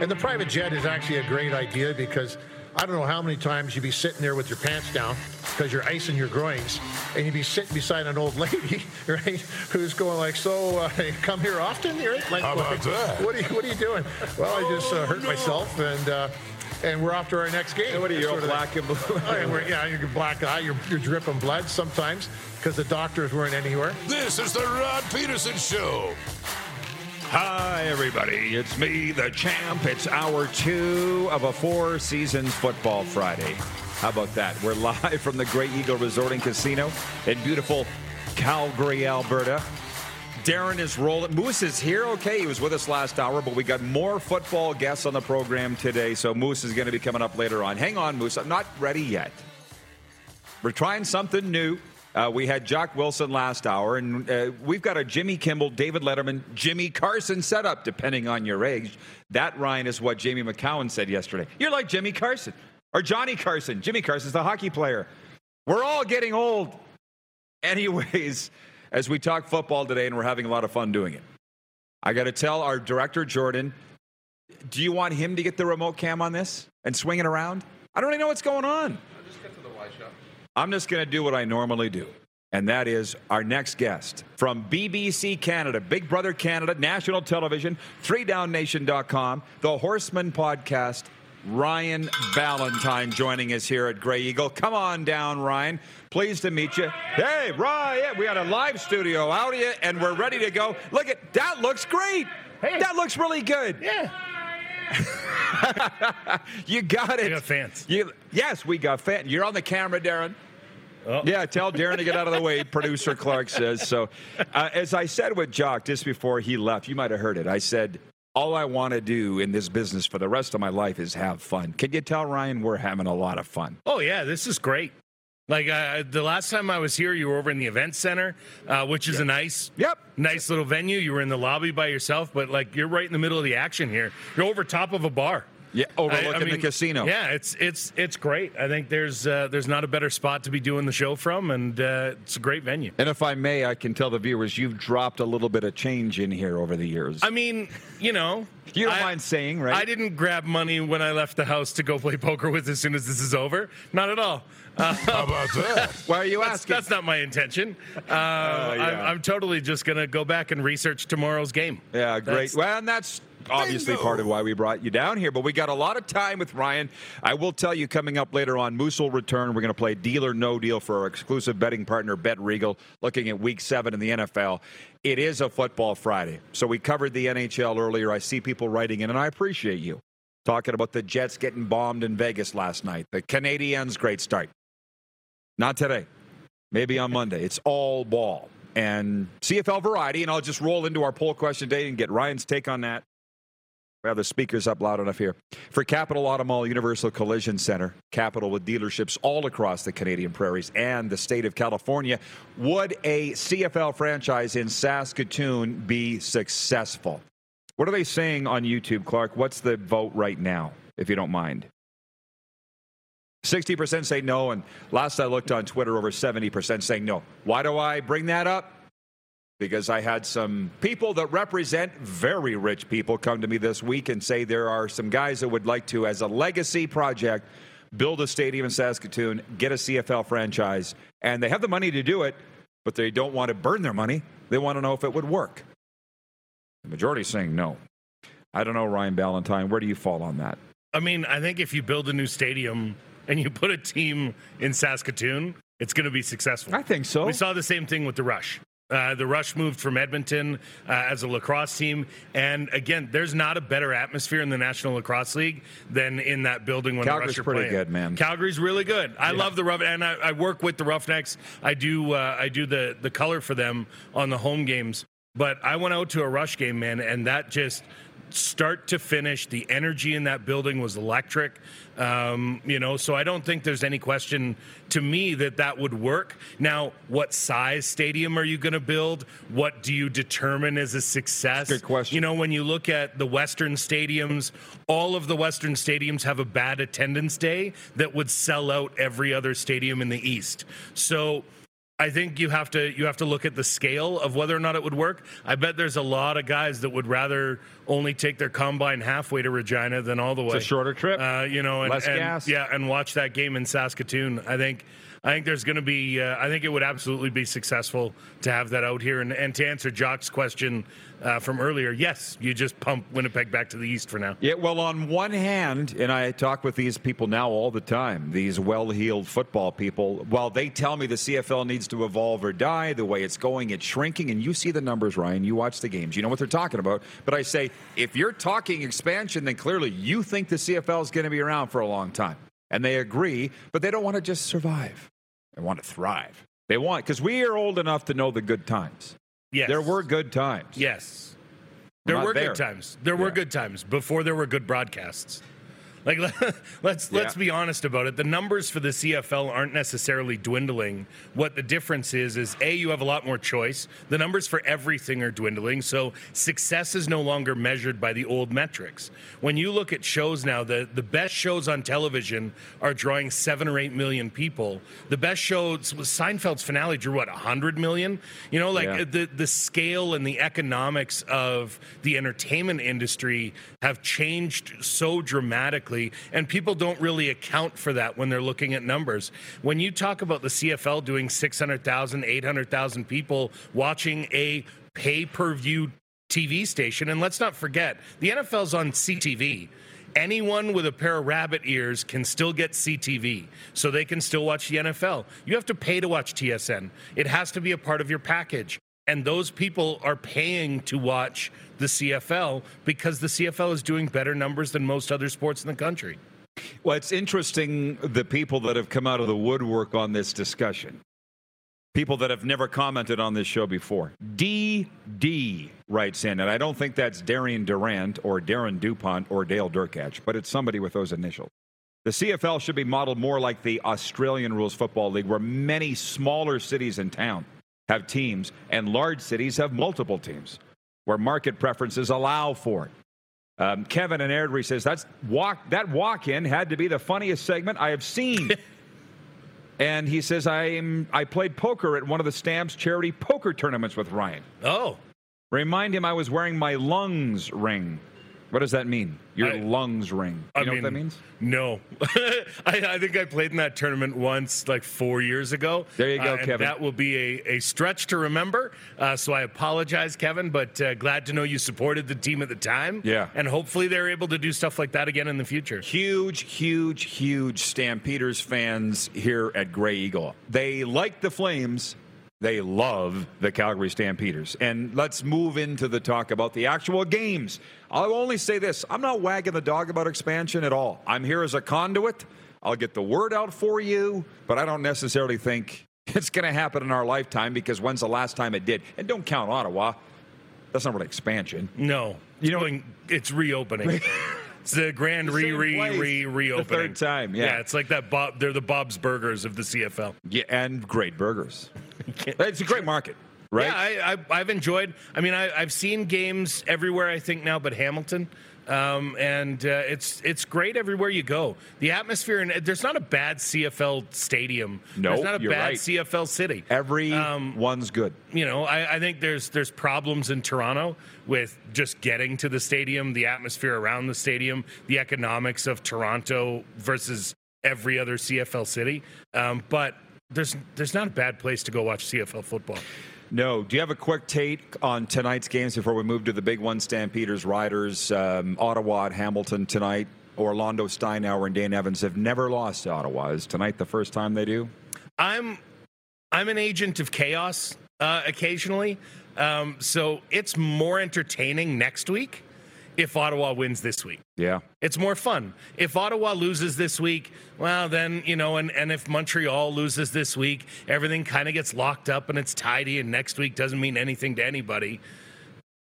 And the private jet is actually a great idea because I don't know how many times you'd be sitting there with your pants down because you're icing your groins, and you'd be sitting beside an old lady, right, who's going like, "So, uh, come here often, right? Like, How about what, that? What are you, what are you doing? Well, I just uh, hurt myself, and uh, and we're off to our next game. What are you, Sort of black and blue? Oh, and we're, yeah, you're black eye, you're, you're dripping blood sometimes because the doctors weren't anywhere. This is the Rod Peterson Show. Hi, everybody. It's me, the champ. It's hour two of a Four Seasons Football Friday. How about that? We're live from the Grey Eagle Resort and Casino in beautiful Calgary, Alberta. Darren is rolling. Moose is here. Okay, he was with us last hour, but we got more football guests on the program today, so Moose is going to be coming up later on. Hang on, Moose. I'm not ready yet. We're trying something new. Uh, we had Jock Wilson last hour, and uh, we've got a Jimmy Kimmel, David Letterman, Jimmy Carson setup, depending on your age. That, Ryan, is what Jamie McCowan said yesterday. You're like Jimmy Carson or Johnny Carson. Jimmy Carson's the hockey player. We're all getting old. Anyways, as we talk football today, and we're having a lot of fun doing it, I got to tell our director, Jordan, do you want him to get the remote cam on this and swing it around? I don't really know what's going on. I'm just going to do what I normally do. And that is our next guest from BBC Canada, Big Brother Canada, national television, 3downnation.com, the Horseman podcast, Ryan Ballantine joining us here at Grey Eagle. Come on down, Ryan. Pleased to meet you. Hey, Ryan, we got a live studio out here and we're ready to go. Look at that looks great. Hey. That looks really good. Yeah. You got it. We got fans. You, yes, we got fans. You're on the camera, Darren. Oh. Yeah, tell Darren to get out of the way, producer Clark says. So, uh, as I said with Jock just before he left, you might have heard it. I said, all I want to do in this business for the rest of my life is have fun. Can you tell, Ryan, we're having a lot of fun? Oh yeah, this is great. Like uh, the last time I was here, you were over in the event center, uh, which is a nice, Yep. nice little venue. You were in the lobby by yourself, but like you're right in the middle of the action here. You're over top of a bar. Yeah, I- I overlooking the casino. Yeah, it's it's it's great. I think there's uh, there's not a better spot to be doing the show from, and uh, it's a great venue. And if I may, I can tell the viewers you've dropped a little bit of change in here over the years. I mean, you know, you don't I- mind saying, right? I didn't grab money when I left the house to go play poker with as soon as this is over. Not at all. Uh, How about that? Why are you that's, asking? that's not my intention. Uh, I'm. I'm totally just going to go back and research tomorrow's game. Yeah, great. That's- well, and that's obviously Bingo. part of why we brought you down here. But we got a lot of time with Ryan. I will tell you coming up later on, Moose will return. We're going to play Deal or No Deal for our exclusive betting partner, Bet Regal, looking at Week Seven in the NFL. It is a football Friday, so we covered the NHL earlier. I see people writing in, and I appreciate you talking about the Jets getting bombed in Vegas last night. The Canadiens, great start. Not today. Maybe on Monday. It's all ball and CFL variety. And I'll just roll into our poll question today and get Ryan's take on that. We have the speakers up loud enough here. For Capital Automall Universal Collision Center, Capital with dealerships all across the Canadian prairies and the state of California, would a CFL franchise in Saskatoon be successful? What are they saying on YouTube, Clark? What's the vote right now, if you don't mind? 60% say no, and last I looked on Twitter, over 70% saying no. Why do I bring that up? Because I had some people that represent very rich people come to me this week and say there are some guys that would like to, as a legacy project, build a stadium in Saskatoon, get a CFL franchise, and they have the money to do it, but they don't want to burn their money. They want to know if it would work. The majority is saying no. I don't know, Ryan Ballantine. Where do you fall on that? I mean, I think if you build a new stadium and you put a team in Saskatoon, it's going to be successful. I think so. We saw the same thing with the Rush. Uh, the Rush moved from Edmonton uh, as a lacrosse team, and again, there's not a better atmosphere in the National Lacrosse League than in that building when Calgary's the Rush are pretty playing. good, man. Calgary's really good. I love the Rough, and I, I work with the Roughnecks. I do uh, I do the the color for them on the home games. But I went out to a Rush game, man, and that just start to finish, the energy in that building was electric. Um, you know, so I don't think there's any question to me that that would work. Now, what size stadium are you going to build? What do you determine as a success? Good question. You know, when you look at the Western stadiums, all of the Western stadiums have a bad attendance day that would sell out every other stadium in the East. So, I think you have to you have to look at the scale of whether or not it would work. I bet there's a lot of guys that would rather only take their combine halfway to Regina than all the way. It's a shorter trip. uh, you know, and, Less and- gas. yeah, and watch that game in Saskatoon. I think I think there's going to be. Uh, I think it would absolutely be successful to have that out here. And, and to answer Jock's question uh, from earlier, yes, you just pump Winnipeg back to the east for now. Yeah, well, on one hand, and I talk with these people now all the time, these well heeled football people, while they tell me the CFL needs to evolve or die, the way it's going, it's shrinking. And you see the numbers, Ryan. You watch the games, you know what they're talking about. But I say, if you're talking expansion, then clearly you think the CFL is going to be around for a long time. And they agree, but they don't want to just survive, they want to thrive. They want, because we are old enough to know the good times. Yes, There were good times. Yes. There were there. good times. There were Yeah. good times before there were good broadcasts. Like let's let's be honest about it. The numbers for the CFL aren't necessarily dwindling. What the difference is is a you have a lot more choice. The numbers for everything are dwindling, so success is no longer measured by the old metrics. When you look at shows now, the the best shows on television are drawing 7 or 8 million people. The best shows Seinfeld's finale drew what 100 million? You know, like Yeah. the the scale and the economics of the entertainment industry have changed so dramatically and people don't really account for that when they're looking at numbers when you talk about the CFL doing 600,000 800,000 people watching a pay-per-view TV station and let's not forget the NFL's on CTV Anyone with a pair of rabbit ears can still get CTV, so they can still watch the NFL. You have to pay to watch TSN. It has to be a part of your package. And those people are paying to watch the CFL because the CFL is doing better numbers than most other sports in the country. Well, it's interesting the people that have come out of the woodwork on this discussion. People that have never commented on this show before. DD writes in, and I don't think that's Darian Durant or Darren DuPont or Dale Durkach, but it's somebody with those initials. The CFL should be modeled more like the Australian Rules Football League, where many smaller cities in town have teams and large cities have multiple teams, where market preferences allow for it. Um, Kevin and Airdrie says that's walk that walk in had to be the funniest segment I have seen. and he says I'm I played poker at one of the Stamps charity poker tournaments with Ryan. Oh, Remind him I was wearing my lungs ring. What does that mean? Your I- lungs ring. You I know mean, what that means? No, I, I think I played in that tournament once, like four years ago. There you go, Uh, and Kevin. That will be a, a stretch to remember. Uh, so I apologize, Kevin, but uh, glad to know you supported the team at the time. Yeah. and hopefully they're able to do stuff like that again in the future. Huge, huge, huge Stampeders fans here at Grey Eagle. They like the Flames. They love the Calgary Stampeders. And let's move into the talk about the actual games. I'll only say this I'm not wagging the dog about expansion at all. I'm here as a conduit. I'll get the word out for you, but I don't necessarily think it's going to happen in our lifetime because when's the last time it did? And don't count Ottawa. That's not really expansion. No, you know it's reopening. It's the grand re same re place. re The third time, yeah. it's like that. Bob, they're the Bob's Burgers of the CFL. Yeah, and great burgers. it's a great market, right? Yeah, I, I, I've enjoyed. I mean, I, I've seen games everywhere. I think now, but Hamilton, um, and uh, it's it's great everywhere you go. The atmosphere and there's not a bad CFL stadium. No, there's not a bad right. CFL city. Every Um, one's good. you know, I, I think there's there's problems in Toronto with just getting to the stadium, the atmosphere around the stadium, the economics of Toronto versus every other CFL city. Um, but there's there's not a bad place to go watch CFL football. No. Do you have a quick take on tonight's games before we move to the big one? Stampeders, Riders, um, Ottawa, at Hamilton tonight. Orlando Steinauer and Dane Evans have never lost to Ottawa. Is tonight the first time they do? I'm I'm an agent of chaos uh, occasionally, um, so it's more entertaining next week if Ottawa wins this week. Yeah. It's more fun. If Ottawa loses this week, well, then, you know, and, and if Montreal loses this week, everything kind of gets locked up and it's tidy, and next week doesn't mean anything to anybody.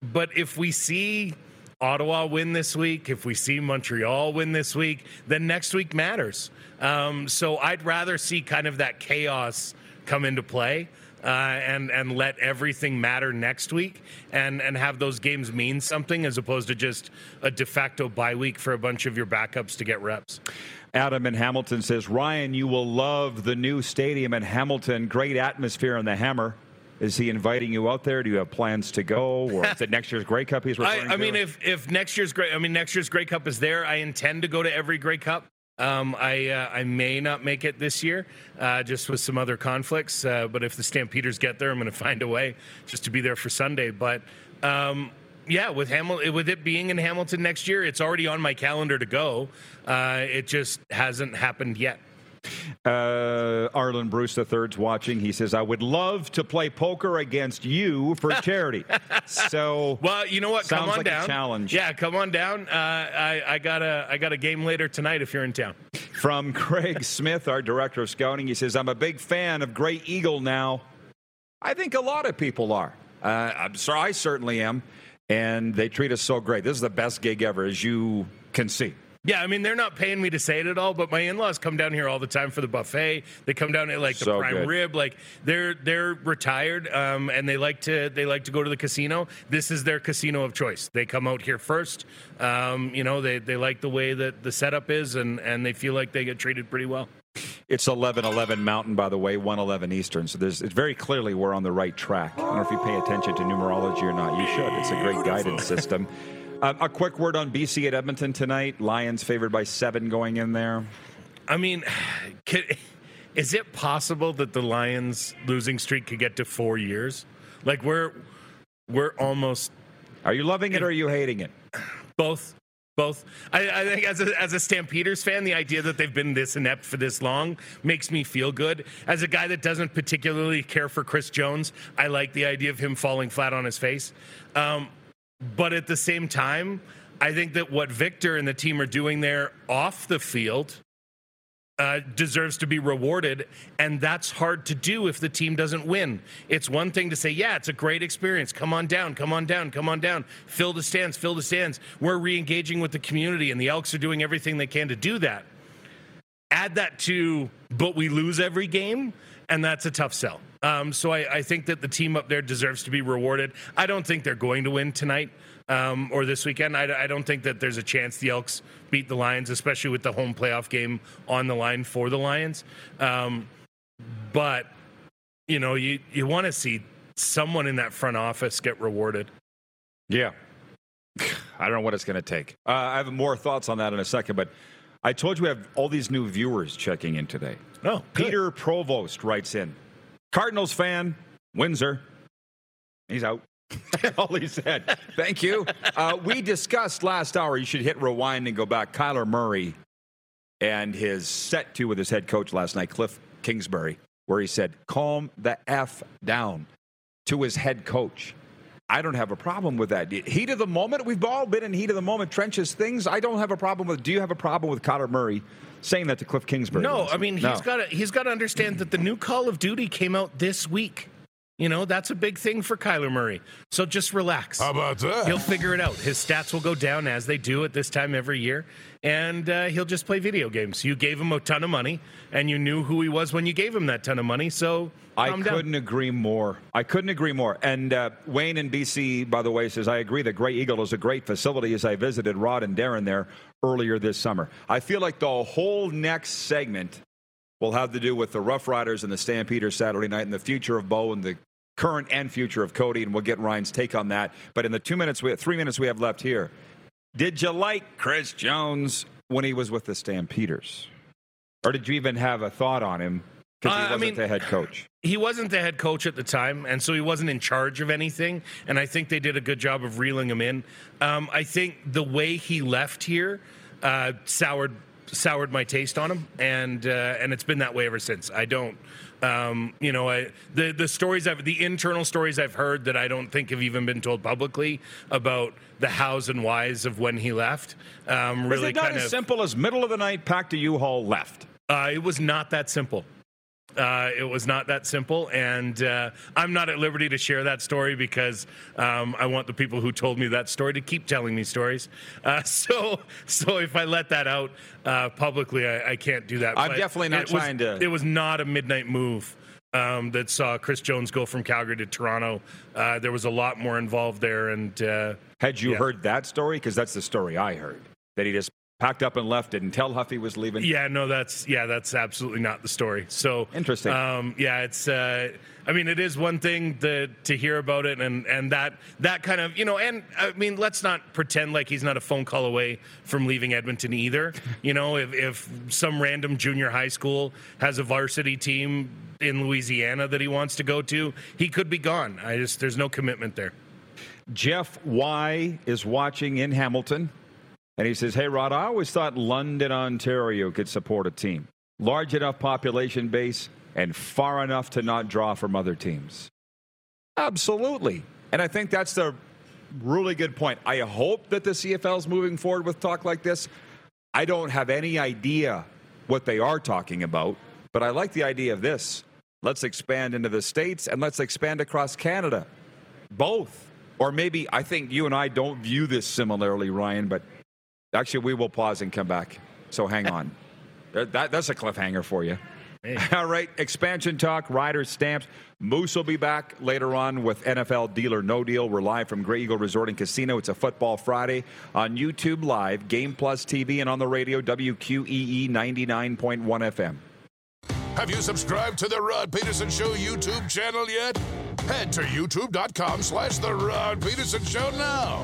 But if we see Ottawa win this week, if we see Montreal win this week, then next week matters. Um, so I'd rather see kind of that chaos come into play. Uh, and and let everything matter next week, and and have those games mean something as opposed to just a de facto bye week for a bunch of your backups to get reps. Adam in Hamilton says, Ryan, you will love the new stadium in Hamilton. Great atmosphere in the Hammer. Is he inviting you out there? Do you have plans to go, or is it next year's Grey Cup he's referring I, I to? mean, if if next year's great, I mean next year's Grey Cup is there. I intend to go to every Grey Cup. Um, I uh, I may not make it this year, uh, just with some other conflicts. Uh, but if the Stampeders get there, I'm going to find a way just to be there for Sunday. But um, yeah, with with it being in Hamilton next year, it's already on my calendar to go. Uh, it just hasn't happened yet. Uh, Arland Bruce III's watching. He says, I would love to play poker against you for charity. so, Well, you know what? Come Sounds on like a down. challenge. Yeah, come on down. Uh, I, I got a I got a game later tonight if you're in town. from Craig Smith, our director of scouting, he says, I'm a big fan of Grey Eagle now. I think a lot of people are. Uh, I'm sorry, I certainly am. And they treat us so great. This is the best gig ever, as you can see. Yeah, I mean they're not paying me to say it at all, but my in-laws come down here all the time for the buffet. They come down at like the So prime good. rib. Like they're they're retired um, and they like to they like to go to the casino. This is their casino of choice. They come out here first. Um, you know they, they like the way that the setup is and and they feel like they get treated pretty well. It's 11:11 Mountain, by the way, 111 Eastern. So there's, it's very clearly we're on the right track. I don't know if you pay attention to numerology or not. You should. It's a great guidance system. Um, a quick word on BC at Edmonton tonight. Lions favored by seven going in there. I mean, can, is it possible that the Lions losing streak could get to four years? Like we're we're almost Are you loving it or are you hating it? Both. Both. I, I think as a, as a Stampeders fan, the idea that they've been this inept for this long makes me feel good. As a guy that doesn't particularly care for Chris Jones, I like the idea of him falling flat on his face. Um, but at the same time, I think that what Victor and the team are doing there off the field uh, deserves to be rewarded, and that's hard to do if the team doesn't win. It's one thing to say, "Yeah, it's a great experience. Come on down, come on down, come on down. Fill the stands, fill the stands." We're re-engaging with the community, and the Elks are doing everything they can to do that. Add that to, but we lose every game, and that's a tough sell. Um, so I, I think that the team up there deserves to be rewarded. I don't think they're going to win tonight um, or this weekend. I, I don't think that there's a chance the Elks beat the Lions, especially with the home playoff game on the line for the Lions. Um, but you know, you you want to see someone in that front office get rewarded. Yeah. I don't know what it's going to take. Uh, I have more thoughts on that in a second, but I told you we have all these new viewers checking in today. Oh, Peter Provost writes in Cardinals fan, Windsor. He's out. All he said. Thank you. Uh, we discussed last hour, you should hit rewind and go back. Kyler Murray and his set to with his head coach last night, Kliff Kingsbury, where he said, calm the F down to his head coach. I don't have a problem with that. Heat of the moment, we've all been in heat of the moment, trenches things. I don't have a problem with. Do you have a problem with Kyler Murray saying that to Kliff Kingsbury? No, I mean he's No. got to he's got to understand that the new Call of Duty came out this week. You know that's a big thing for Kyler Murray. So just relax. How about that? He'll figure it out. His stats will go down as they do at this time every year, and uh, he'll just play video games. You gave him a ton of money, and you knew who he was when you gave him that ton of money. So I down. couldn't agree more. I couldn't agree more. And uh, Wayne in BC, by the way, says, I agree that Grey Eagle is a great facility as I visited Rod and Darren there earlier this summer. I feel like the whole next segment will have to do with the Rough Riders and the Stampeders Saturday night and the future of Bo and the current and future of Cody, and we'll get Ryan's take on that. But in the two minutes, we have, three minutes we have left here, did you like Chris Jones when he was with the Stampeders? Or did you even have a thought on him because he Uh, I wasn't mean- the head coach? he wasn't the head coach at the time, and so he wasn't in charge of anything. And I think they did a good job of reeling him in. Um, I think the way he left here uh, soured soured my taste on him, and uh, and it's been that way ever since. I don't, um, you know, I, the the stories I've the internal stories I've heard that I don't think have even been told publicly about the hows and whys of when he left. Um, really it not kind as of simple as middle of the night, packed a U-Haul, left? uh, it was not that simple. Uh, it was not that simple, and uh, I'm not at liberty to share that story because um, I want the people who told me that story to keep telling me stories. Uh, so, so if I let that out uh, publicly, I, I, can't do that. I'm but definitely not trying was, to. It was not a midnight move. Um, that saw Chris Jones go from Calgary to Toronto. Uh, there was a lot more involved there, and uh, had you yeah. heard that story? Because that's the story I heard that he just packed up and left. Didn't tell Huff he was leaving. Yeah, no, that's yeah, that's absolutely not the story. So interesting. Um, yeah, it's. Uh, I mean, it is one thing to to hear about it, and and that that kind of you know, and I mean, let's not pretend like he's not a phone call away from leaving Edmonton either. You know, if if some random junior high school has a varsity team in Louisiana that he wants to go to, he could be gone. I just there's no commitment there. Jeff Y is watching in Hamilton. And he says, Hey, Rod, I always thought London, Ontario could support a team. Large enough population base and far enough to not draw from other teams. Absolutely. And I think that's the really good point. I hope that the CFL is moving forward with talk like this. I don't have any idea what they are talking about, but I like the idea of this. Let's expand into the States and let's expand across Canada. Both. Or maybe I think you and I don't view this similarly, Ryan, but Actually, we will pause and come back. So hang on. that, that's a cliffhanger for you. Hey. All right, expansion talk, riders, stamps. Moose will be back later on with NFL Deal or No Deal. We're live from Grey Eagle Resort and Casino. It's a Football Friday on YouTube Live, Game Plus TV, and on the radio, WQEE 99.1 FM. Have you subscribed to the Rod Peterson Show YouTube channel yet? Head to youtube.com slash The Rod Peterson Show now.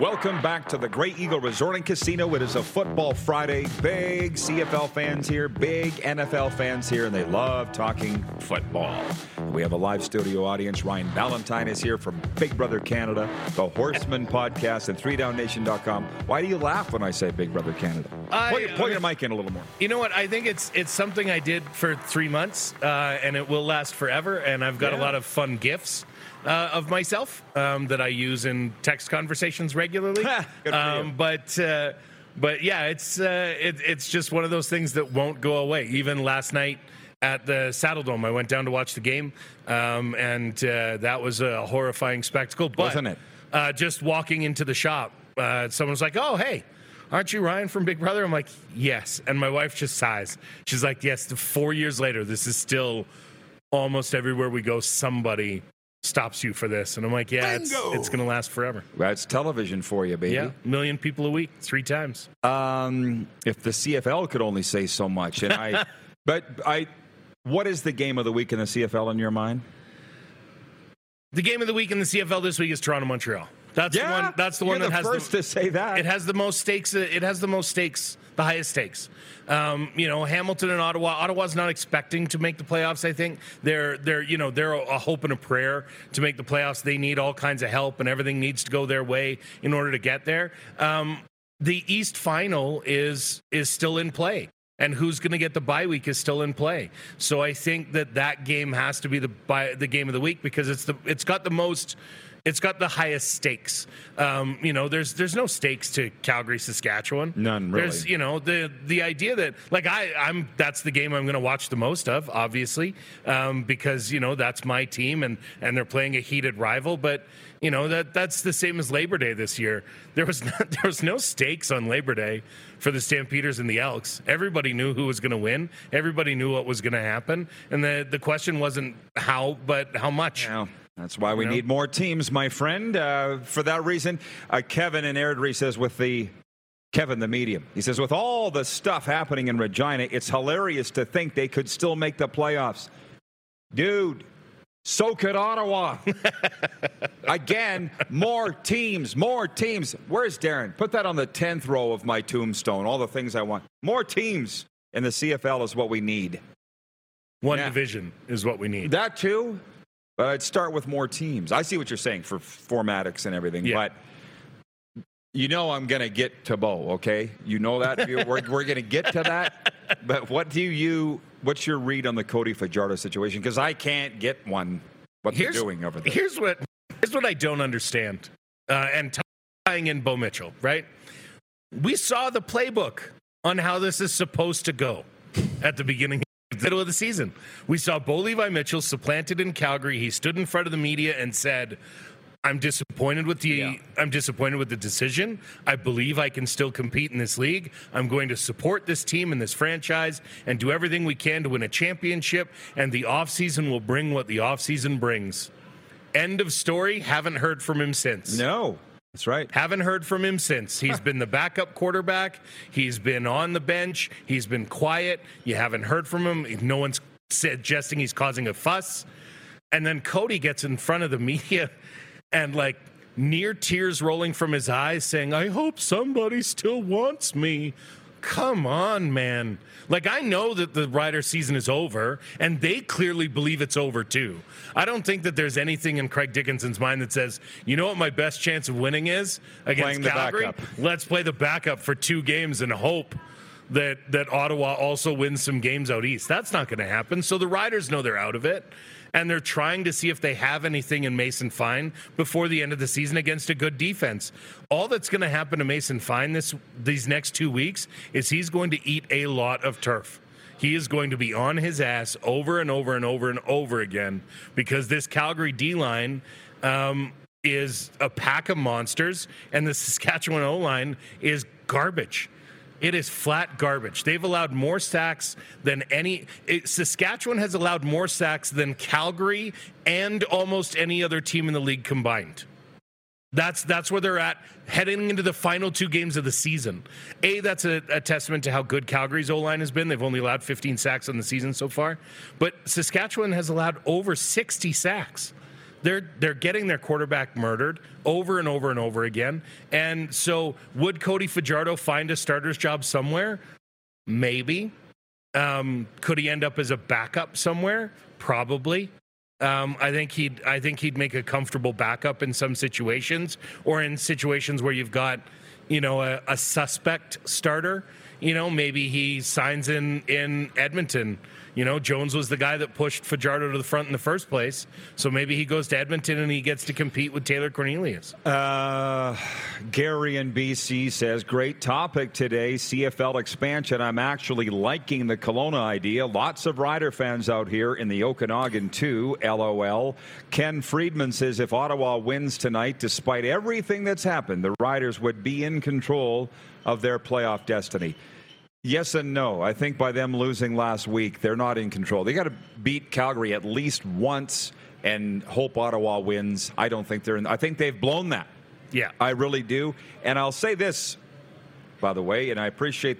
Welcome back to the Grey Eagle Resort and Casino. It is a football Friday. Big CFL fans here, big NFL fans here, and they love talking football. We have a live studio audience. Ryan Ballantine is here from Big Brother Canada, the Horseman podcast, and 3downnation.com. Why do you laugh when I say Big Brother Canada? I, point, point your mic in a little more. You know what? I think it's it's something I did for three months, uh, and it will last forever. And I've got yeah. a lot of fun gifts uh, of myself um, that I use in text conversations regularly. um, but uh, but yeah, it's uh, it, it's just one of those things that won't go away. Even last night at the Saddle Dome, I went down to watch the game, um, and uh, that was a horrifying spectacle. But, Wasn't it? Uh, just walking into the shop, uh, someone was like, "Oh, hey." aren't you Ryan from Big Brother? I'm like, yes. And my wife just sighs. She's like, yes, four years later, this is still almost everywhere we go, somebody stops you for this. And I'm like, yeah, it's, it's going to last forever. That's television for you, baby. Yeah, million people a week, three times. Um, if the CFL could only say so much. And I, but I, what is the game of the week in the CFL in your mind? The game of the week in the CFL this week is Toronto Montreal. That's yeah, the one. That's the one that the has first the, to say that. It has the most stakes. It has the most stakes the highest stakes. Um, you know, Hamilton and Ottawa. Ottawa's not expecting to make the playoffs. I think they're they're you know they're a hope and a prayer to make the playoffs. They need all kinds of help, and everything needs to go their way in order to get there. Um, the East Final is is still in play and who's going to get the bye week is still in play. So I think that that game has to be the bye, the game of the week because it's the it's got the most it's got the highest stakes. Um, you know, there's there's no stakes to Calgary, Saskatchewan. None really. There's you know the the idea that like I I'm that's the game I'm going to watch the most of, obviously, um, because you know that's my team and and they're playing a heated rival, but. You know that that's the same as Labor Day this year. There was no, there was no stakes on Labor Day for the Stampeders and the Elks. Everybody knew who was going to win. Everybody knew what was going to happen, and the the question wasn't how, but how much. Yeah. That's why we you know? need more teams, my friend. Uh, for that reason, uh, Kevin in Airdrie says with the Kevin, the medium. He says, with all the stuff happening in Regina, it's hilarious to think they could still make the playoffs. Dude, so could Ottawa. Again, more teams, more teams. Where's Darren? Put that on the 10th row of my tombstone. All the things I want. More teams in the CFL is what we need. One division is what we need. That too, but I'd start with more teams. I see what you're saying for formatics and everything, Yeah. but you know I'm going to get to Bo, okay? You know that. we're we're going to get to that. But what do you, what's your read on the Cody Fajardo situation? Because I can't get one what they're doing over there. Here's what here's what I don't understand, uh, and tying in Bo Mitchell, right? We saw the playbook on how this is supposed to go at the beginning. Middle of the season, we saw Bo Levi Mitchell supplanted in Calgary. He stood in front of the media and said, "I'm disappointed with the Yeah. I'm disappointed with the decision. I believe I can still compete in this league. I'm going to support this team and this franchise and do everything we can to win a championship. And the offseason will bring what the offseason brings. End of story. Haven't heard from him since. no, that's right. Haven't heard from him since. He's been the backup quarterback. He's been on the bench. He's been quiet. You haven't heard from him. No one's suggesting he's causing a fuss. And then Cody gets in front of the media and like near tears rolling from his eyes saying, I hope somebody still wants me. Come on, man. Like, I know that the Rider season is over, and they clearly believe it's over too. I don't think that there's anything in Craig Dickenson's mind that says, you know what my best chance of winning is against Playing the Calgary? Let's play the backup for two games and hope that that Ottawa also wins some games out east. That's not going to happen. So the Riders know they're out of it, and they're trying to see if they have anything in Mason Fine before the end of the season against a good defense. All that's going to happen to Mason Fine this these next two weeks is he's going to eat a lot of turf. He is going to be on his ass over and over and over and over again because this Calgary D line. Um, is a pack of monsters, and the Saskatchewan O line is garbage. It is flat garbage. They've allowed more sacks than any. It, Saskatchewan has allowed more sacks than Calgary and almost any other team in the league combined. That's that's where they're at heading into the final two games of the season. A, that's a, a testament to how good Calgary's O line has been. They've only allowed 15 sacks on the season so far, but Saskatchewan has allowed over 60 sacks. They're they're getting their quarterback murdered over and over and over again. And so, would Cody Fajardo find a starter's job somewhere? Maybe. Um, could he end up as a backup somewhere? Probably. Um, I think he'd I think he'd make a comfortable backup in some situations, or in situations where you've got, you know, a, a suspect starter. You know, maybe he signs in in Edmonton. You know, Jones was the guy that pushed Fajardo to the front in the first place, so maybe he goes to Edmonton and he gets to compete with Taylor Cornelius. Uh, Gary in BC says, great topic today, CFL expansion. I'm actually liking the Kelowna idea. Lots of Rider fans out here in the Okanagan, too. LOL. Ken Friedman says, if Ottawa wins tonight, despite everything that's happened, the Riders would be in control of their playoff destiny. Yes and no. I think by them losing last week, they're not in control. They got to beat Calgary at least once and hope Ottawa wins. I don't think they're in. I think they've blown that. Yeah, I really do. And I'll say this, by the way, and I appreciate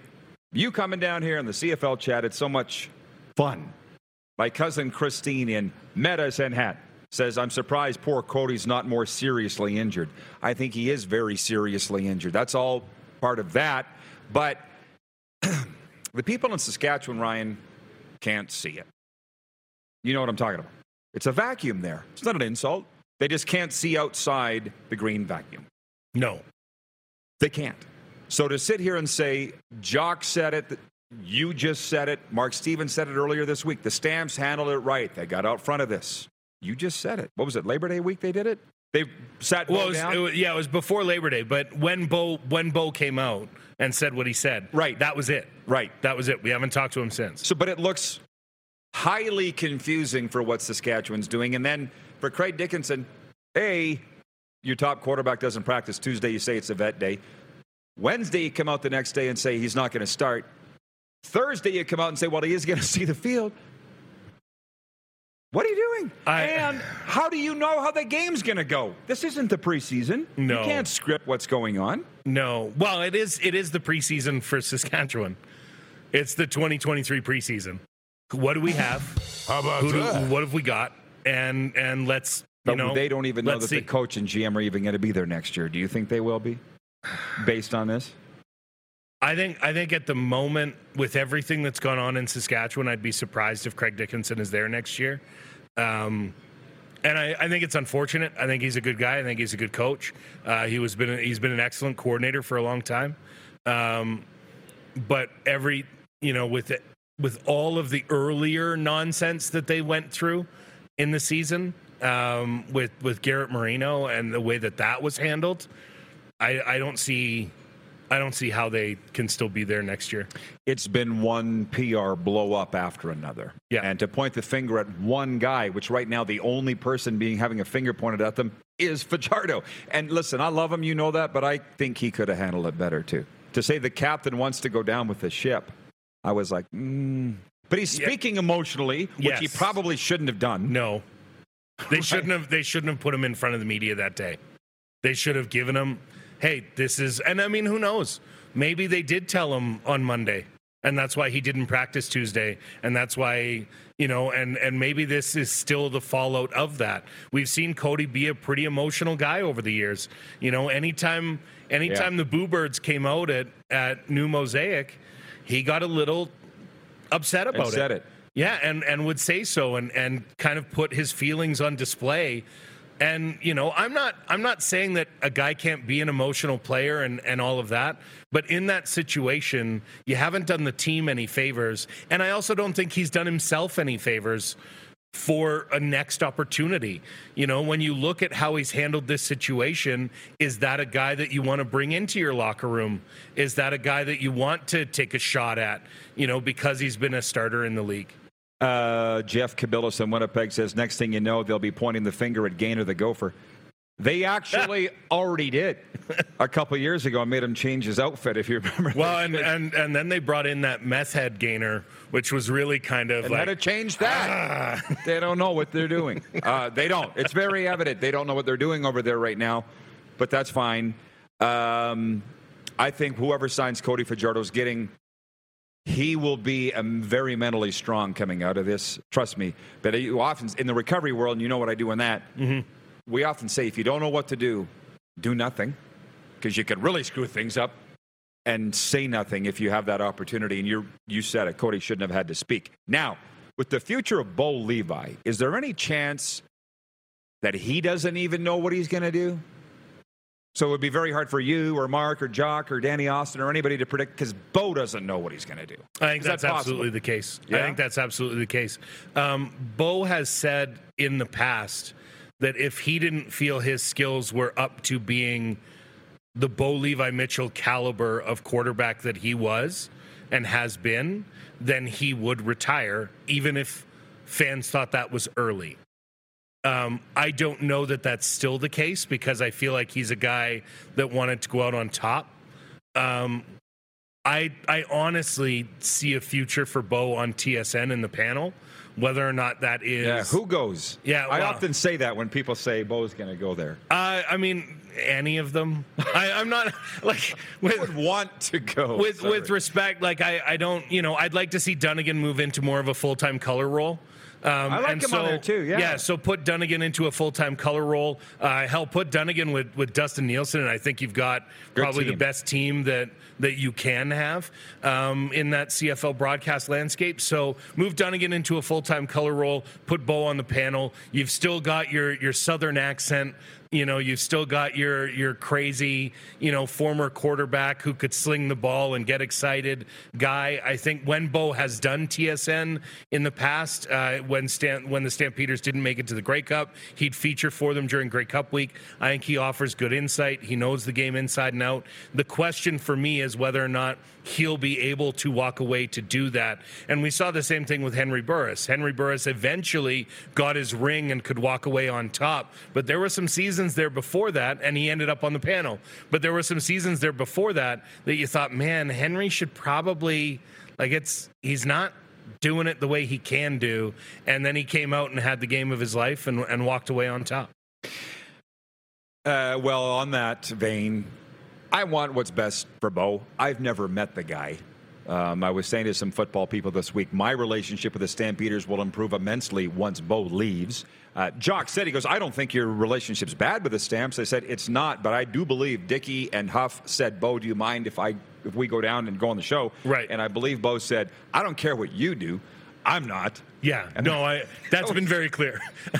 you coming down here in the CFL chat. It's so much fun. My cousin Christine in Medicine Hat says, I'm surprised poor Cody's not more seriously injured. I think he is very seriously injured. That's all part of that. But the people in Saskatchewan, Ryan, can't see it. You know what I'm talking about. It's a vacuum there. It's not an insult. They just can't see outside the green vacuum. no, They can't. So to sit here and say, Jock said it, you just said it, Mark Stevens said it earlier this week, the Stamps handled it right. They got out front of this. You just said it. What was it, Labor Day week they did it? They sat Well, Bo it was, down? it was- yeah, it was before Labor Day, but when Bo when Bo came out and said what he said, Right. that was it. right. That was it. We haven't talked to him since. So, but it looks highly confusing for what Saskatchewan's doing. And then for Craig Dickenson, A, your top quarterback doesn't practice Tuesday, you say it's a vet day. Wednesday, you come out the next day and say he's not going to start. Thursday, you come out and say, well, he is going to see the field. What are you doing? I- and how do you know how the game's going to go? This isn't the preseason. No. You can't script what's going on. No. Well, it is it is the preseason for Saskatchewan. It's the 2023 preseason. What do we have? How about Who do, that? what have we got? And and let's But you know they don't even know that see. the coach and GM are even going to be there next year. Do you think they will be, based on this? I think I think at the moment with everything that's gone on in Saskatchewan, I'd be surprised if Craig Dickenson is there next year. Um, and I, I think it's unfortunate. I think he's a good guy. I think he's a good coach. Uh, he was been he's been an excellent coordinator for a long time. Um, but every you know with it, with all of the earlier nonsense that they went through in the season um, with with Garrett Marino and the way that that was handled, I, I don't see I don't see how they can still be there next year. It's been one PR blow up after another. Yeah. And to point the finger at one guy, which right now the only person being having a finger pointed at them is Fajardo. And listen, I love him, you know that, but I think he could have handled it better too. To say the captain wants to go down with the ship, I was like, mm. but he's Yeah. speaking emotionally, which he probably shouldn't have done. No, they shouldn't have. They shouldn't have put him in front of the media that day. They should have given him, "Hey, this is." And I mean, who knows? Maybe they did tell him on Monday, and that's why he didn't practice Tuesday, and that's why you know, and and maybe this is still the fallout of that. We've seen Cody be a pretty emotional guy over the years. You know, anytime anytime the Boo Birds came out at at New Mosaic, he got a little upset about And said it. yeah, and and would say so and and kind of put his feelings on display. And you know, I'm not I'm not saying that a guy can't be an emotional player and and all of that, but in that situation, you haven't done the team any favors, and I also don't think he's done himself any favors for a next opportunity. You know, when you look at how he's handled this situation, is that a guy that you want to bring into your locker room? Is that a guy that you want to take a shot at, you know, because he's been a starter in the league? Uh, Jeff Kabilas in Winnipeg says, next thing you know, they'll be pointing the finger at Gainer the Gopher. They actually already did a couple years ago. I made him change his outfit, if you remember. Well, and, and and then they brought in that meth head gainer, which was really kind of and like to change that. they don't know what they're doing. Uh, they don't. It's very evident they don't know what they're doing over there right now, but that's fine. Um, I think whoever signs Cody Fajardo is getting. He will be um, very mentally strong coming out of this. Trust me. But you often in the recovery world, and you know what I do in that. We often say if you don't know what to do, do nothing, because you can really screw things up and say nothing if you have that opportunity. And you you said it. Cody shouldn't have had to speak. Now, with the future of Bo Levi, is there any chance that he doesn't even know what he's going to do? So it would be very hard for you or Mark or Jock or Danny Austin or anybody to predict because Bo doesn't know what he's going to do. I think Is that's possible? absolutely the case. I think that's absolutely the case. Um, Bo has said in the past that if he didn't feel his skills were up to being the Bo Levi Mitchell caliber of quarterback that he was and has been, then he would retire, even if fans thought that was early. Um, I don't know that that's still the case because I feel like he's a guy that wanted to go out on top. Um, I I honestly see a future for Bo on TSN in the panel, whether or not that is. Yeah, who goes? Yeah, I often say that when people say Bo's going to go there. Uh, I mean, any of them. I, I'm not like would want to go. with Sorry. with respect. Like I I don't you know I'd like to see Dunigan move into more of a full time color role. Um, I like and him so, on there too, yeah. yeah. So put Dunigan into a full time color role. Uh, hell, put Dunigan with with Dustin Nielsen, and I think you've got Good probably the best team that that you can have um, in that CFL broadcast landscape. So move Dunigan into a full time color role. Put Bo on the panel. You've still got your your southern accent. You know, you've still got your your crazy, you know, former quarterback who could sling the ball and get excited guy. I think when Bo has done TSN in the past, uh, when Stan, when the Stampeders didn't make it to the Grey Cup, he'd feature for them during Grey Cup week. I think he offers good insight. He knows the game inside and out. The question for me is whether or not he'll be able to walk away to do that. And we saw the same thing with Henry Burris. Henry Burris eventually got his ring and could walk away on top, but there were some seasons there before that, and he ended up on the panel. But there were some seasons there before that that you thought, man, Henry should probably like it's he's not doing it the way he can do. And then he came out and had the game of his life and, and walked away on top. Uh, well, on that vein, I want what's best for Bo. I've never met the guy. Um, I was saying to some football people this week, my relationship with the Stampeders will improve immensely once Bo leaves. Uh, Jock said, he goes, I don't think your relationship's bad with the Stamps. I said, it's not, but I do believe Dickey and Huff said, Bo, do you mind if I if we go down and go on the show? Right. And I believe Bo said, I don't care what you do. I'm not. Yeah, no, I. That's been very clear.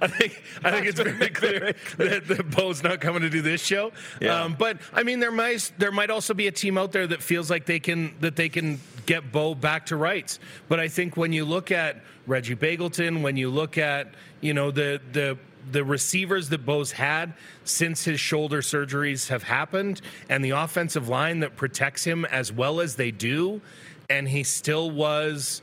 I think I think it's very clear that, that Bo's not coming to do this show. Yeah. Um, but I mean, there might there might also be a team out there that feels like they can that they can get Bo back to rights. But I think when you look at Reggie Begelton, when you look at you know the the the receivers that Bo's had since his shoulder surgeries have happened, and the offensive line that protects him as well as they do, and he still was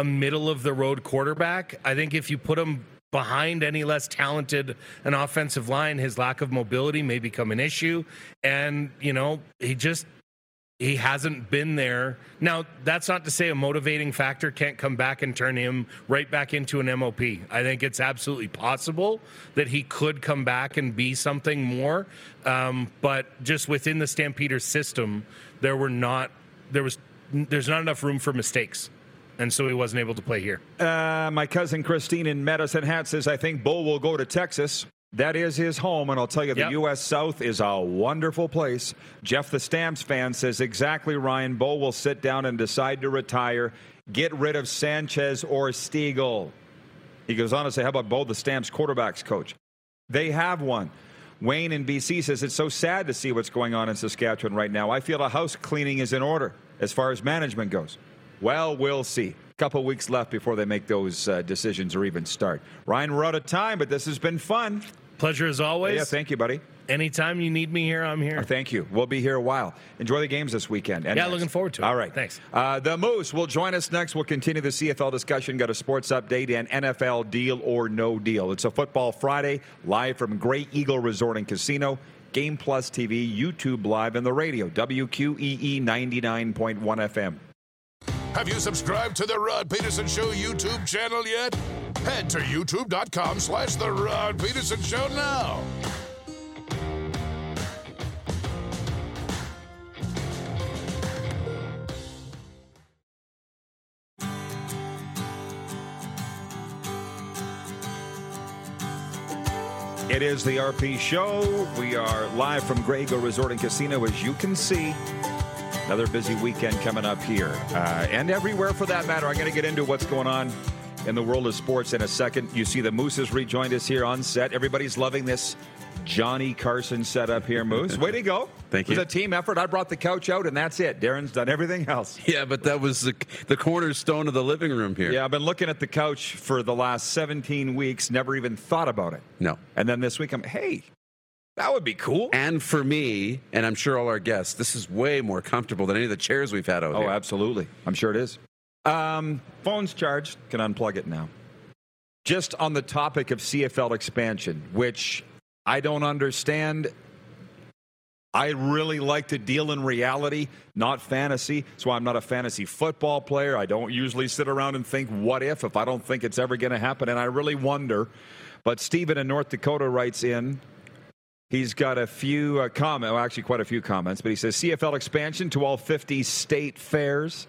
a middle of the road quarterback. I think if you put him behind any less talented an offensive line, his lack of mobility may become an issue. And, you know, he just he hasn't been there. Now, that's not to say a motivating factor can't come back and turn him right back into an MOP. I think it's absolutely possible that he could come back and be something more. Um, but just within the Stampeders system, there were not there was there's not enough room for mistakes and so he wasn't able to play here. Uh, my cousin Christine in Medicine Hat says, I think Bo will go to Texas. That is his home, and I'll tell you, the Yep. U.S. South is a wonderful place. Jeff the Stamps fan says, exactly, Ryan. Bo will sit down and decide to retire, get rid of Sanchez or Stiegel. He goes on to say, How about Bo, the Stamps quarterbacks coach? They have one. Wayne in BC says, It's so sad to see what's going on in Saskatchewan right now. I feel a house cleaning is in order as far as management goes. Well, we'll see. A Couple weeks left before they make those uh, decisions or even start. Ryan, we're out of time, but this has been fun. Pleasure as always. Yeah, thank you, buddy. Anytime you need me here, I'm here. Thank you. We'll be here a while. Enjoy the games this weekend. and Yeah, next. looking forward to it. All right. Thanks. Uh, the Moose will join us next. We'll continue the CFL discussion, got a sports update, and NFL deal or no deal. It's a Football Friday, live from Grey Eagle Resort and Casino. Game Plus TV, YouTube Live, and the radio, WQEE 99.1 FM. Have you subscribed to the Rod Pedersen Show YouTube channel yet? Head to youtube.com slash The Rod Pedersen Show now. It is the RP Show. We are live from Eagle Resort and Casino, as you can see. Another busy weekend coming up here, uh, and everywhere for that matter. I'm going to get into what's going on in the world of sports in a second. You see, the Moose has rejoined us here on set. Everybody's loving this Johnny Carson setup here, Moose. Way to go! Thank you. it was a team effort. I brought the couch out, and that's it. Darren's done everything else. Yeah, but that was the, the cornerstone of the living room here. Yeah, I've been looking at the couch for the last 17 weeks. Never even thought about it. No. And then this week, I'm hey, that would be cool. And for me, and I'm sure all our guests, this is way more comfortable than any of the chairs we've had out Oh, here. absolutely. I'm sure it is. Um, phone's charged. Can unplug it now. Just on the topic of CFL expansion, which I don't understand. I really like to deal in reality, not fantasy. That's why I'm not a fantasy football player. I don't usually sit around and think, what if, if I don't think it's ever going to happen. And I really wonder. But Stephen in North Dakota writes in He's got a few uh, comments, well, actually quite a few comments, but he says CFL expansion to all 50 state fairs.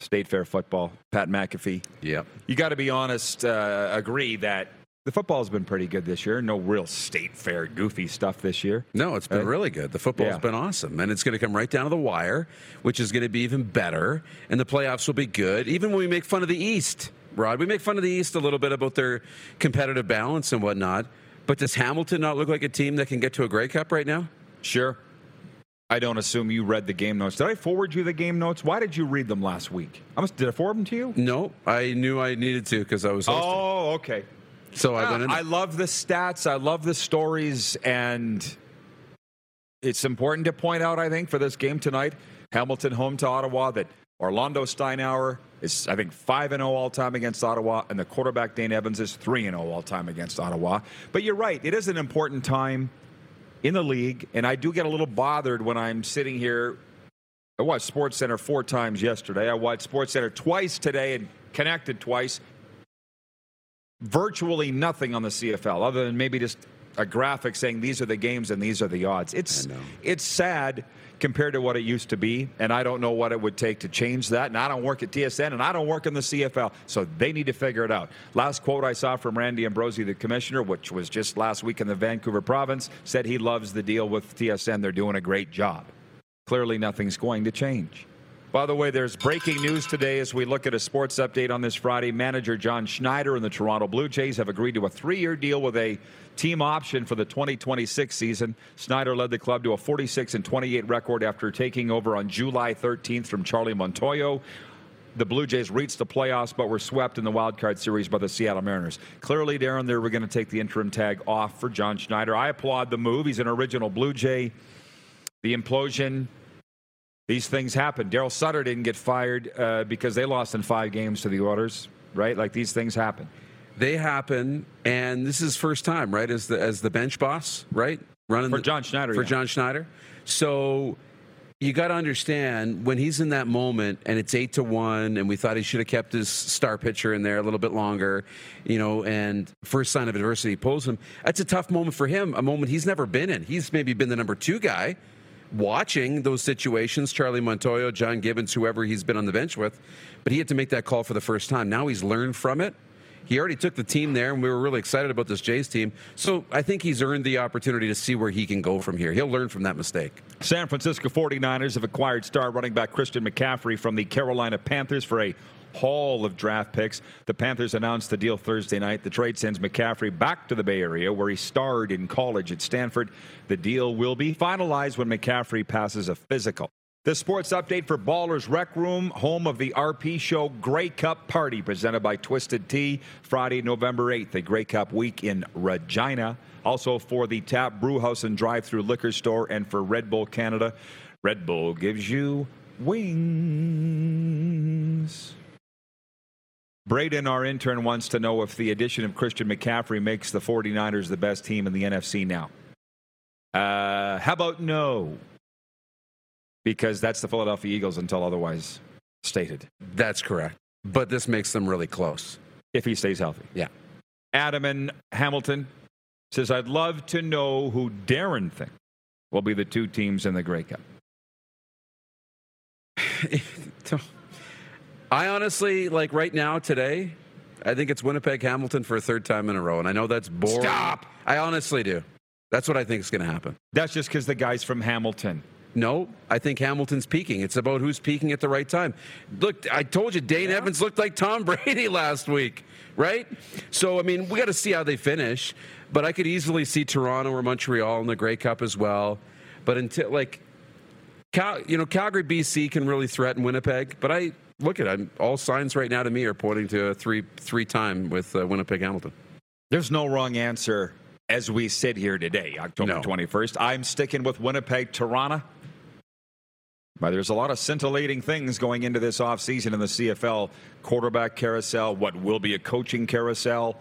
State fair football, Pat McAfee. Yep. You got to be honest, uh, agree that the football's been pretty good this year. No real state fair goofy stuff this year. No, it's been Right? really good. The football's Yeah. been awesome. And it's going to come right down to the wire, which is going to be even better. And the playoffs will be good. Even when we make fun of the East, Rod, we make fun of the East a little bit about their competitive balance and whatnot. But does Hamilton not look like a team that can get to a Grey Cup right now? Sure. I don't assume you read the game notes. Did I forward you the game notes? Why did you read them last week? I must, did I forward them to you? No, I knew I needed to because I was hosting. Oh, okay. so I went in. I love the stats. I love the stories, and it's important to point out. I think for this game tonight, Hamilton home to Ottawa, that Orlando Steinauer is I think five and oh zero all time against Ottawa, and the quarterback Dane Evans is three and oh zero all time against Ottawa. But you're right; it is an important time in the league, and I do get a little bothered when I'm sitting here. I watched Sports Center four times yesterday. I watched Sports Center twice today and connected twice virtually nothing on the CFL other than maybe just a graphic saying these are the games and these are the odds. It's it's sad. Compared to what it used to be. And I don't know what it would take to change that. And I don't work at TSN and I don't work in the CFL. So they need to figure it out. Last quote I saw from Randy Ambrosie, the commissioner, which was just last week in the Vancouver province, said he loves the deal with TSN. They're doing a great job. Clearly, nothing's going to change. By the way, there's breaking news today as we look at a sports update on this Friday. Manager John Schneider and the Toronto Blue Jays have agreed to a three year deal with a team option for the 2026 season. Schneider led the club to a 46 and 28 record after taking over on July 13th from Charlie Montoyo. The Blue Jays reached the playoffs but were swept in the wild card series by the Seattle Mariners. Clearly, Darren, they were going to take the interim tag off for John Schneider. I applaud the move. He's an original Blue Jay. The implosion these things happen. Daryl Sutter didn't get fired uh, because they lost in five games to the Oilers, right? Like these things happen. They happen, and this is first time, right? As the as the bench boss, right? Running for the, John Schneider. For yeah. John Schneider. So you got to understand when he's in that moment and it's eight to one, and we thought he should have kept his star pitcher in there a little bit longer, you know, and first sign of adversity pulls him. That's a tough moment for him, a moment he's never been in. He's maybe been the number two guy watching those situations, Charlie Montoyo, John Gibbons, whoever he's been on the bench with, but he had to make that call for the first time. Now he's learned from it. He already took the team there, and we were really excited about this Jays team. So I think he's earned the opportunity to see where he can go from here. He'll learn from that mistake. San Francisco 49ers have acquired star running back Christian McCaffrey from the Carolina Panthers for a haul of draft picks. The Panthers announced the deal Thursday night. The trade sends McCaffrey back to the Bay Area, where he starred in college at Stanford. The deal will be finalized when McCaffrey passes a physical. The sports update for Ballers Rec Room, home of the RP Show Grey Cup Party, presented by Twisted Tea, Friday, November 8th, the Grey Cup week in Regina. Also for the Tap Brewhouse and Drive Through Liquor Store and for Red Bull Canada. Red Bull gives you wings. Braden, our intern, wants to know if the addition of Christian McCaffrey makes the 49ers the best team in the NFC now. Uh, how about no? Because that's the Philadelphia Eagles until otherwise stated. That's correct. But this makes them really close. If he stays healthy. Yeah. Adam and Hamilton says, I'd love to know who Darren thinks will be the two teams in the Grey Cup. I honestly, like right now, today, I think it's Winnipeg Hamilton for a third time in a row. And I know that's boring. Stop. I honestly do. That's what I think is going to happen. That's just because the guy's from Hamilton. No, I think Hamilton's peaking. It's about who's peaking at the right time. Look, I told you, Dane yeah. Evans looked like Tom Brady last week, right? So, I mean, we got to see how they finish. But I could easily see Toronto or Montreal in the Grey Cup as well. But until, like, Cal, you know, Calgary, BC can really threaten Winnipeg. But I, look at it. All signs right now to me are pointing to a three three time with uh, Winnipeg Hamilton. There's no wrong answer as we sit here today, October no. 21st. I'm sticking with Winnipeg Toronto. But there's a lot of scintillating things going into this offseason in the CFL quarterback carousel, what will be a coaching carousel,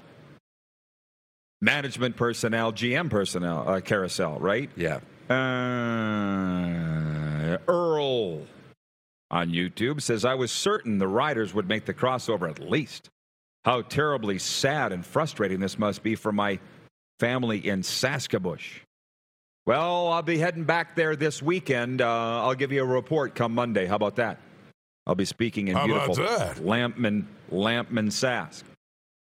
management personnel, GM personnel uh, carousel, right? Yeah. Uh, Earl on YouTube says, I was certain the Riders would make the crossover at least. How terribly sad and frustrating this must be for my family in Saskabush. Well, I'll be heading back there this weekend. Uh, I'll give you a report come Monday. How about that? I'll be speaking in How beautiful Lampman, Lampman, Sask.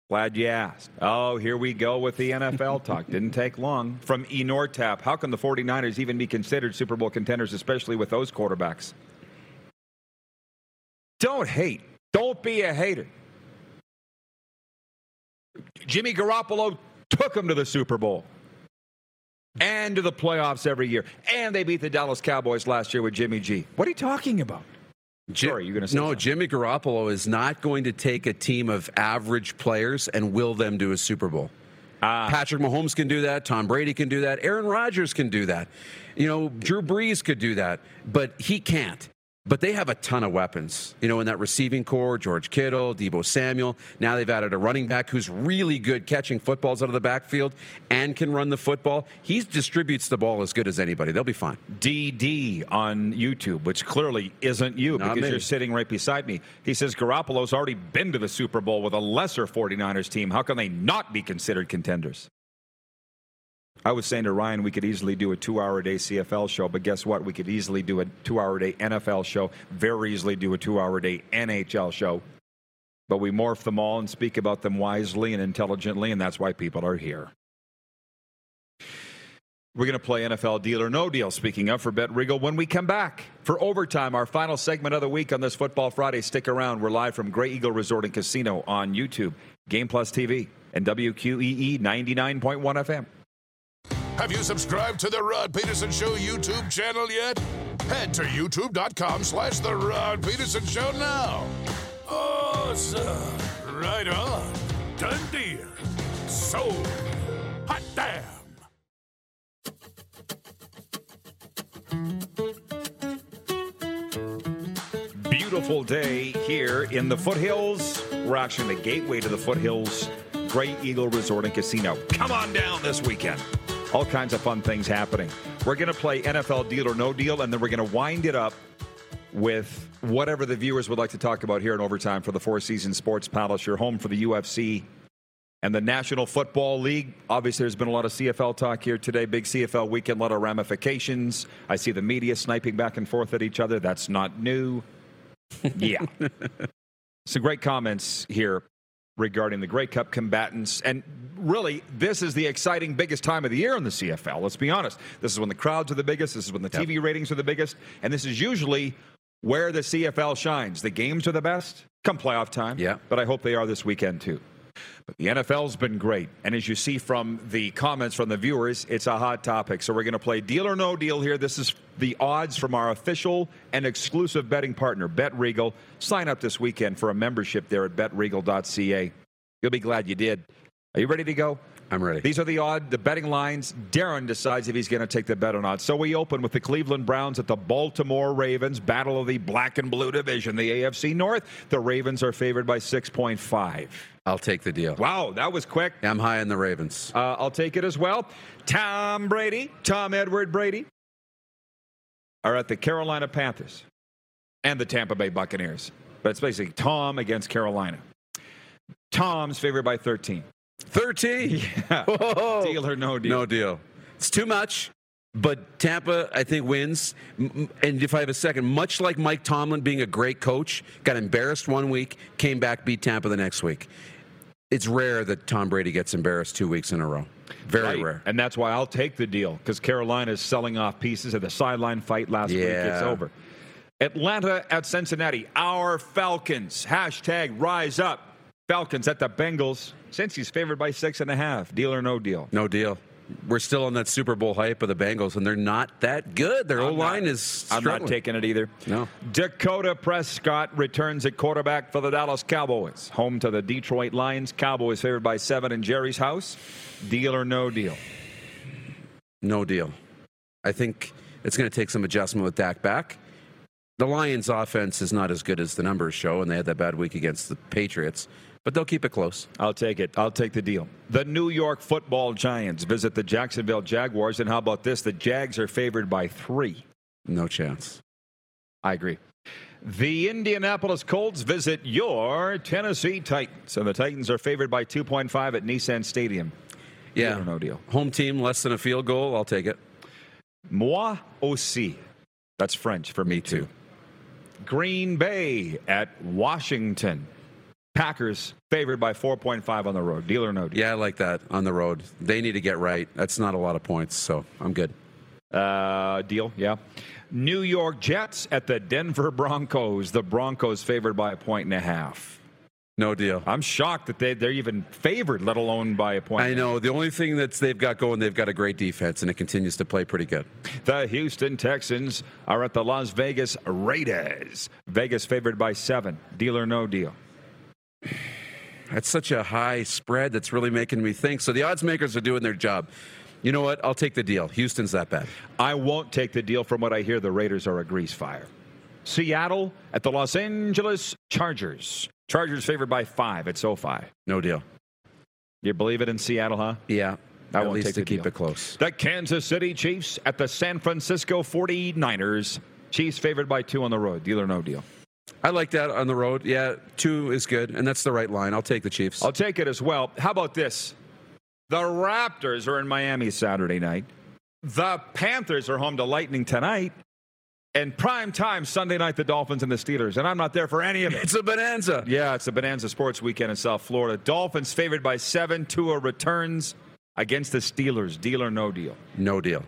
Glad you asked. Oh, here we go with the NFL talk. Didn't take long. From Enortap, how can the 49ers even be considered Super Bowl contenders, especially with those quarterbacks? Don't hate. Don't be a hater. Jimmy Garoppolo took them to the Super Bowl and to the playoffs every year. And they beat the Dallas Cowboys last year with Jimmy G. What are you talking about? Sorry, you're going to say no. Something. Jimmy Garoppolo is not going to take a team of average players and will them to a Super Bowl. Uh, Patrick Mahomes can do that. Tom Brady can do that. Aaron Rodgers can do that. You know, Drew Brees could do that, but he can't. But they have a ton of weapons, you know, in that receiving corps George Kittle, Deebo Samuel. Now they've added a running back who's really good catching footballs out of the backfield and can run the football. He distributes the ball as good as anybody. They'll be fine. DD on YouTube, which clearly isn't you Not because me. you're sitting right beside me. He says Garoppolo's already been to the Super Bowl with a lesser 49ers team. How can they not be considered contenders? I was saying to Ryan, we could easily do a two-hour a day CFL show, but guess what? We could easily do a two-hour a day NFL show. Very easily do a two-hour a day NHL show. But we morph them all and speak about them wisely and intelligently, and that's why people are here. We're going to play NFL Deal or No Deal, speaking of, for Bet Regal when we come back. For overtime, our final segment of the week on this Football Friday. Stick around. We're live from Grey Eagle Resort and Casino on YouTube, Game Plus TV, and WQEE 99.1 FM. Have you subscribed to the Rod Pedersen Show YouTube channel yet? Head to youtube.com slash The Rod Pedersen Show now. Awesome. Right on. Done deal. Sold. Hot damn. Beautiful day here in the foothills. We're actually in the gateway to the foothills, Grey Eagle Resort and Casino. Come on down this weekend. All kinds of fun things happening. We're going to play NFL Deal or No Deal, and then we're going to wind it up with whatever the viewers would like to talk about here in overtime for the Four Seasons Sports Palace, your home for the UFC and the National Football League. Obviously, there's been a lot of CFL talk here today. Big CFL weekend, a lot of ramifications. I see the media sniping back and forth at each other. That's not new. Yeah. Some great comments here regarding the Grey Cup combatants. And really, this is the exciting, biggest time of the year in the CFL. Let's be honest. This is when the crowds are the biggest. This is when the TV ratings are the biggest. And this is usually where the CFL shines. The games are the best come playoff time. Yeah. But I hope they are this weekend, too. But the NFL's been great. And as you see from the comments from the viewers, it's a hot topic. So we're going to play deal or no deal here. This is the odds from our official and exclusive betting partner, Bet Regal. Sign up this weekend for a membership there at betregal.ca. You'll be glad you did. Are you ready to go? I'm ready. These are the odd, the betting lines. Darren decides if he's going to take the bet or not. So we open with the Cleveland Browns at the Baltimore Ravens, battle of the black and blue division, the AFC North. The Ravens are favored by 6.5. I'll take the deal. Wow, that was quick. I'm high on the Ravens. Uh, I'll take it as well. Tom Brady, Tom Edward Brady, are at the Carolina Panthers and the Tampa Bay Buccaneers. But it's basically Tom against Carolina. Tom's favored by 13. 13? Yeah. Deal or no deal? No deal. It's too much. But Tampa, I think, wins. And if I have a second, much like Mike Tomlin being a great coach, got embarrassed one week, came back, beat Tampa the next week. It's rare that Tom Brady gets embarrassed two weeks in a row. Very Right. rare. And that's why I'll take the deal because Carolina is selling off pieces of the sideline fight last week. It's over. Atlanta at Cincinnati. Our Falcons. Hashtag rise up. Falcons at the Bengals. Cincy's favored by six and a half. Deal or no deal? No deal. We're still on that Super Bowl hype of the Bengals, and they're not that good. Their O line is. I'm not taking it either. No. Dakota Prescott returns at quarterback for the Dallas Cowboys. Home to the Detroit Lions. Cowboys favored by seven in Jerry's house. Deal or no deal? No deal. I think it's going to take some adjustment with Dak back. The Lions' offense is not as good as the numbers show, and they had that bad week against the Patriots, but they'll keep it close. I'll take it. I'll take the deal. The New York football Giants visit the Jacksonville Jaguars. And how about this? The Jags are favored by three. No chance. I agree. The Indianapolis Colts visit your Tennessee Titans. And the Titans are favored by 2.5 at Nissan Stadium. Yeah. No deal? Home team, less than a field goal. I'll take it. Moi aussi. That's French for me, too. Green Bay at Washington. Packers favored by 4.5 on the road. Deal or no deal? Yeah, I like that on the road. They need to get right. That's not a lot of points, so I'm good. Uh, deal, yeah. New York Jets at the Denver Broncos. The Broncos favored by a point and a half. No deal. I'm shocked that they, they're even favored, let alone by a point. I know. The only thing that's they've got going, they've got a great defense, and it continues to play pretty good. The Houston Texans are at the Las Vegas Raiders. Vegas favored by seven. Deal or no deal? That's such a high spread that's really making me think. So the odds makers are doing their job. You know what? I'll take the deal. Houston's that bad. I won't take the deal from what I hear. The Raiders are a grease fire. Seattle at the Los Angeles Chargers. Chargers favored by five at SoFi. No deal. You believe it in Seattle, huh? Yeah. I At won't least take to the keep deal. it close. The Kansas City Chiefs at the San Francisco 49ers. Chiefs favored by two on the road. Deal or no deal? I like that on the road. Yeah, two is good, and that's the right line. I'll take the Chiefs. I'll take it as well. How about this? The Raptors are in Miami Saturday night. The Panthers are home to Lightning tonight. And prime time Sunday night, the Dolphins and the Steelers. And I'm not there for any of it. It's a bonanza. Yeah, it's a Bonanza Sports Weekend in South Florida. Dolphins favored by seven. Tua returns against the Steelers. Deal or no deal? No deal.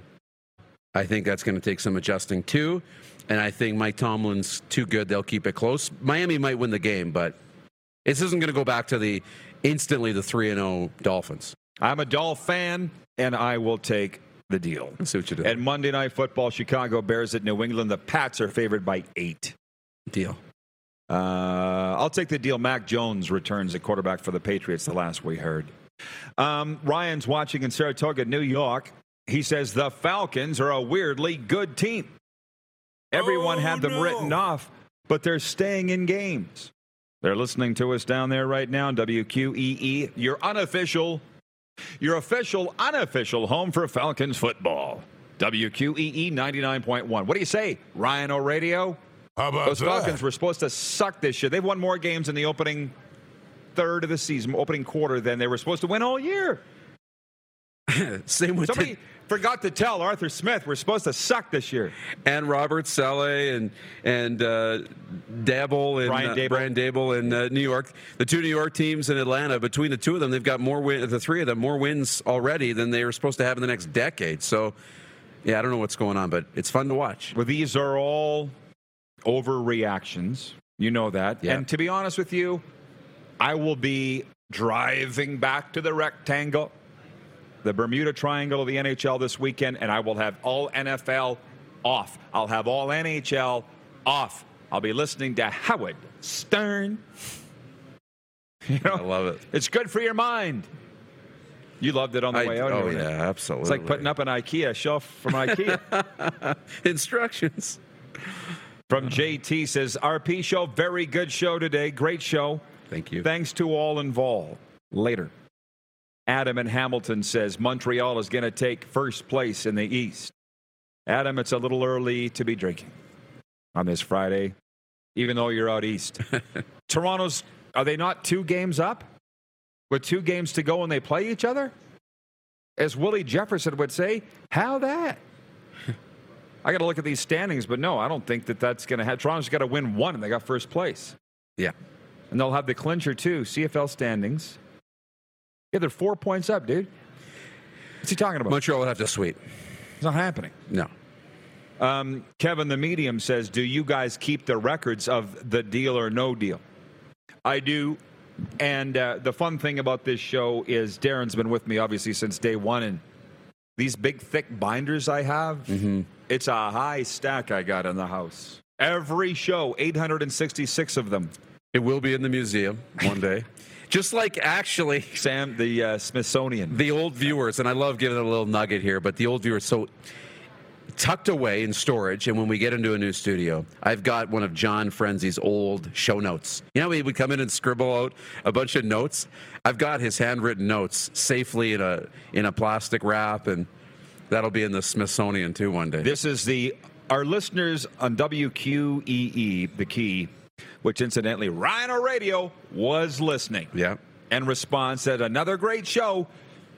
I think that's going to take some adjusting too. And I think Mike Tomlin's too good. They'll keep it close. Miami might win the game, but this isn't going to go back to the instantly the 3 and 0 Dolphins. I'm a Dolph fan, and I will take the deal. Let's see what you do. And Monday Night Football, Chicago Bears at New England. The Pats are favored by eight. Deal. Uh, I'll take the deal. Mac Jones returns at quarterback for the Patriots, the last we heard. Um, Ryan's watching in Saratoga, New York. He says the Falcons are a weirdly good team. Everyone Oh, had them no. written off, but they're staying in games. They're listening to us down there right now, WQEE, your unofficial, your official, unofficial home for Falcons football. WQEE 99.1. What do you say, Ryan O'Radio? How about Those that? Falcons were supposed to suck this year. They've won more games in the opening third of the season, opening quarter, than they were supposed to win all year. Same with Somebody forgot to tell Arthur Smith we're supposed to suck this year. and Robert Saleh and and uh, Daboll and Brian uh, Daboll. Brian Daboll in uh, New York. The two New York teams in Atlanta. Between the two of them, they've got more win. The three of them more wins already than they were supposed to have in the next decade. So, yeah, I don't know what's going on, but it's fun to watch. Well, these are all overreactions. You know that. Yeah. And to be honest with you, I will be driving back to the rectangle, the Bermuda Triangle of the NHL this weekend, and I will have all NFL off. I'll have all NHL off. I'll be listening to Howard Stern. You know, I love it. It's good for your mind. You loved it on the I- way out. oh here. yeah, absolutely. It's like putting up an IKEA shelf from IKEA. instructions. From JT says, RP show, very good show today. Great show. Thank you. Thanks to all involved. Later. Adam in Hamilton says, Montreal is going to take first place in the East. Adam, it's a little early to be drinking on this Friday, even though you're out east. Toronto's, are they not two games up? With two games to go and they play each other? As Willie Jefferson would say, how that? I got to look at these standings, but no, I don't think that that's going to have. Toronto's got to win one, and they got first place, Yeah. and they'll have the clincher too. CFL standings. Yeah, they're four points up, dude. What's he talking about? Montreal will have to sweep. It's not happening. No. Um, Kevin the medium says, "Do you guys keep the records of the deal or no deal?" I do. And uh, the fun thing about this show is Darren's been with me obviously since day one, and these big thick binders I have, it's a high stack I got in the house. Every show, 866 of them. It will be in the museum one day. Just like actually Sam, the uh, Smithsonian. the old viewers, and I love giving a little nugget here, but the old viewers, so tucked away in storage, and when we get into a new studio, I've got one of John Frenzy's old show notes. You know, he would come in and scribble out a bunch of notes. I've got his handwritten notes safely in a in a plastic wrap, and that'll be in the Smithsonian too one day. This is the our listeners on WQEE, the key, which incidentally Ryan Radio was listening. yeah. And response said, another great show.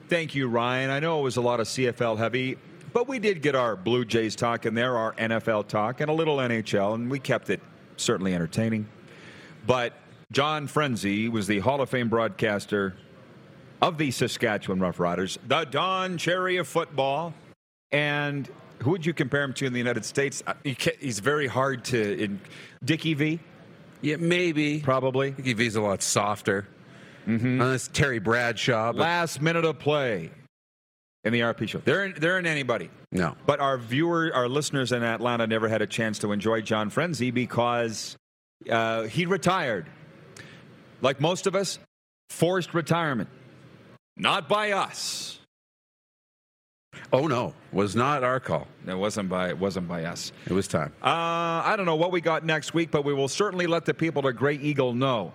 Thank you, Ryan. I know it was a lot of CFL heavy, but we did get our Blue Jays talk in there, our NFL talk, and a little NHL, and we kept it certainly entertaining. But John Frenzy was the Hall of Fame broadcaster of the Saskatchewan Roughriders, the Don Cherry of football. And who would you compare him to in the United States? Uh, He's very hard to. In, Dickie V, Yeah, maybe. probably. Dickie V's a lot softer. Mm-hmm. Unless Terry Bradshaw, but Last minute of play in the RP show. There, there ain't anybody. no. But our viewer, our listeners in Atlanta never had a chance to enjoy John Frenzy because uh, he retired. Like most of us, forced retirement. Not by us. Oh no, was not our call. It wasn't by it wasn't by us. It was time. Uh, I don't know what we got next week, but we will certainly let the people at Grey Eagle know.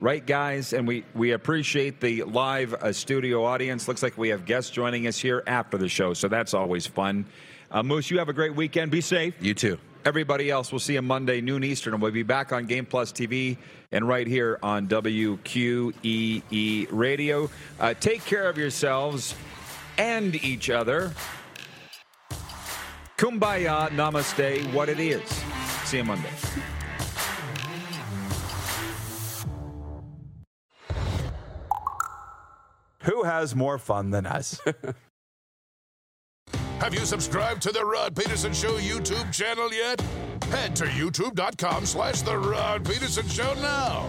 Right, guys? And we, we appreciate the live uh, studio audience. Looks like we have guests joining us here after the show, so that's always fun. Uh, Moose, you have a great weekend. Be safe. You too. everybody else. We'll see you Monday, noon Eastern, and we'll be back on Game Plus TV and right here on WQEE Radio. Uh, take care of yourselves and each other. Kumbaya, namaste, what it is. See you Monday. Who has more fun than us? Have you subscribed to the Rod Pedersen Show YouTube channel yet? Head to youtube.com slash the Rod Pedersen Show now.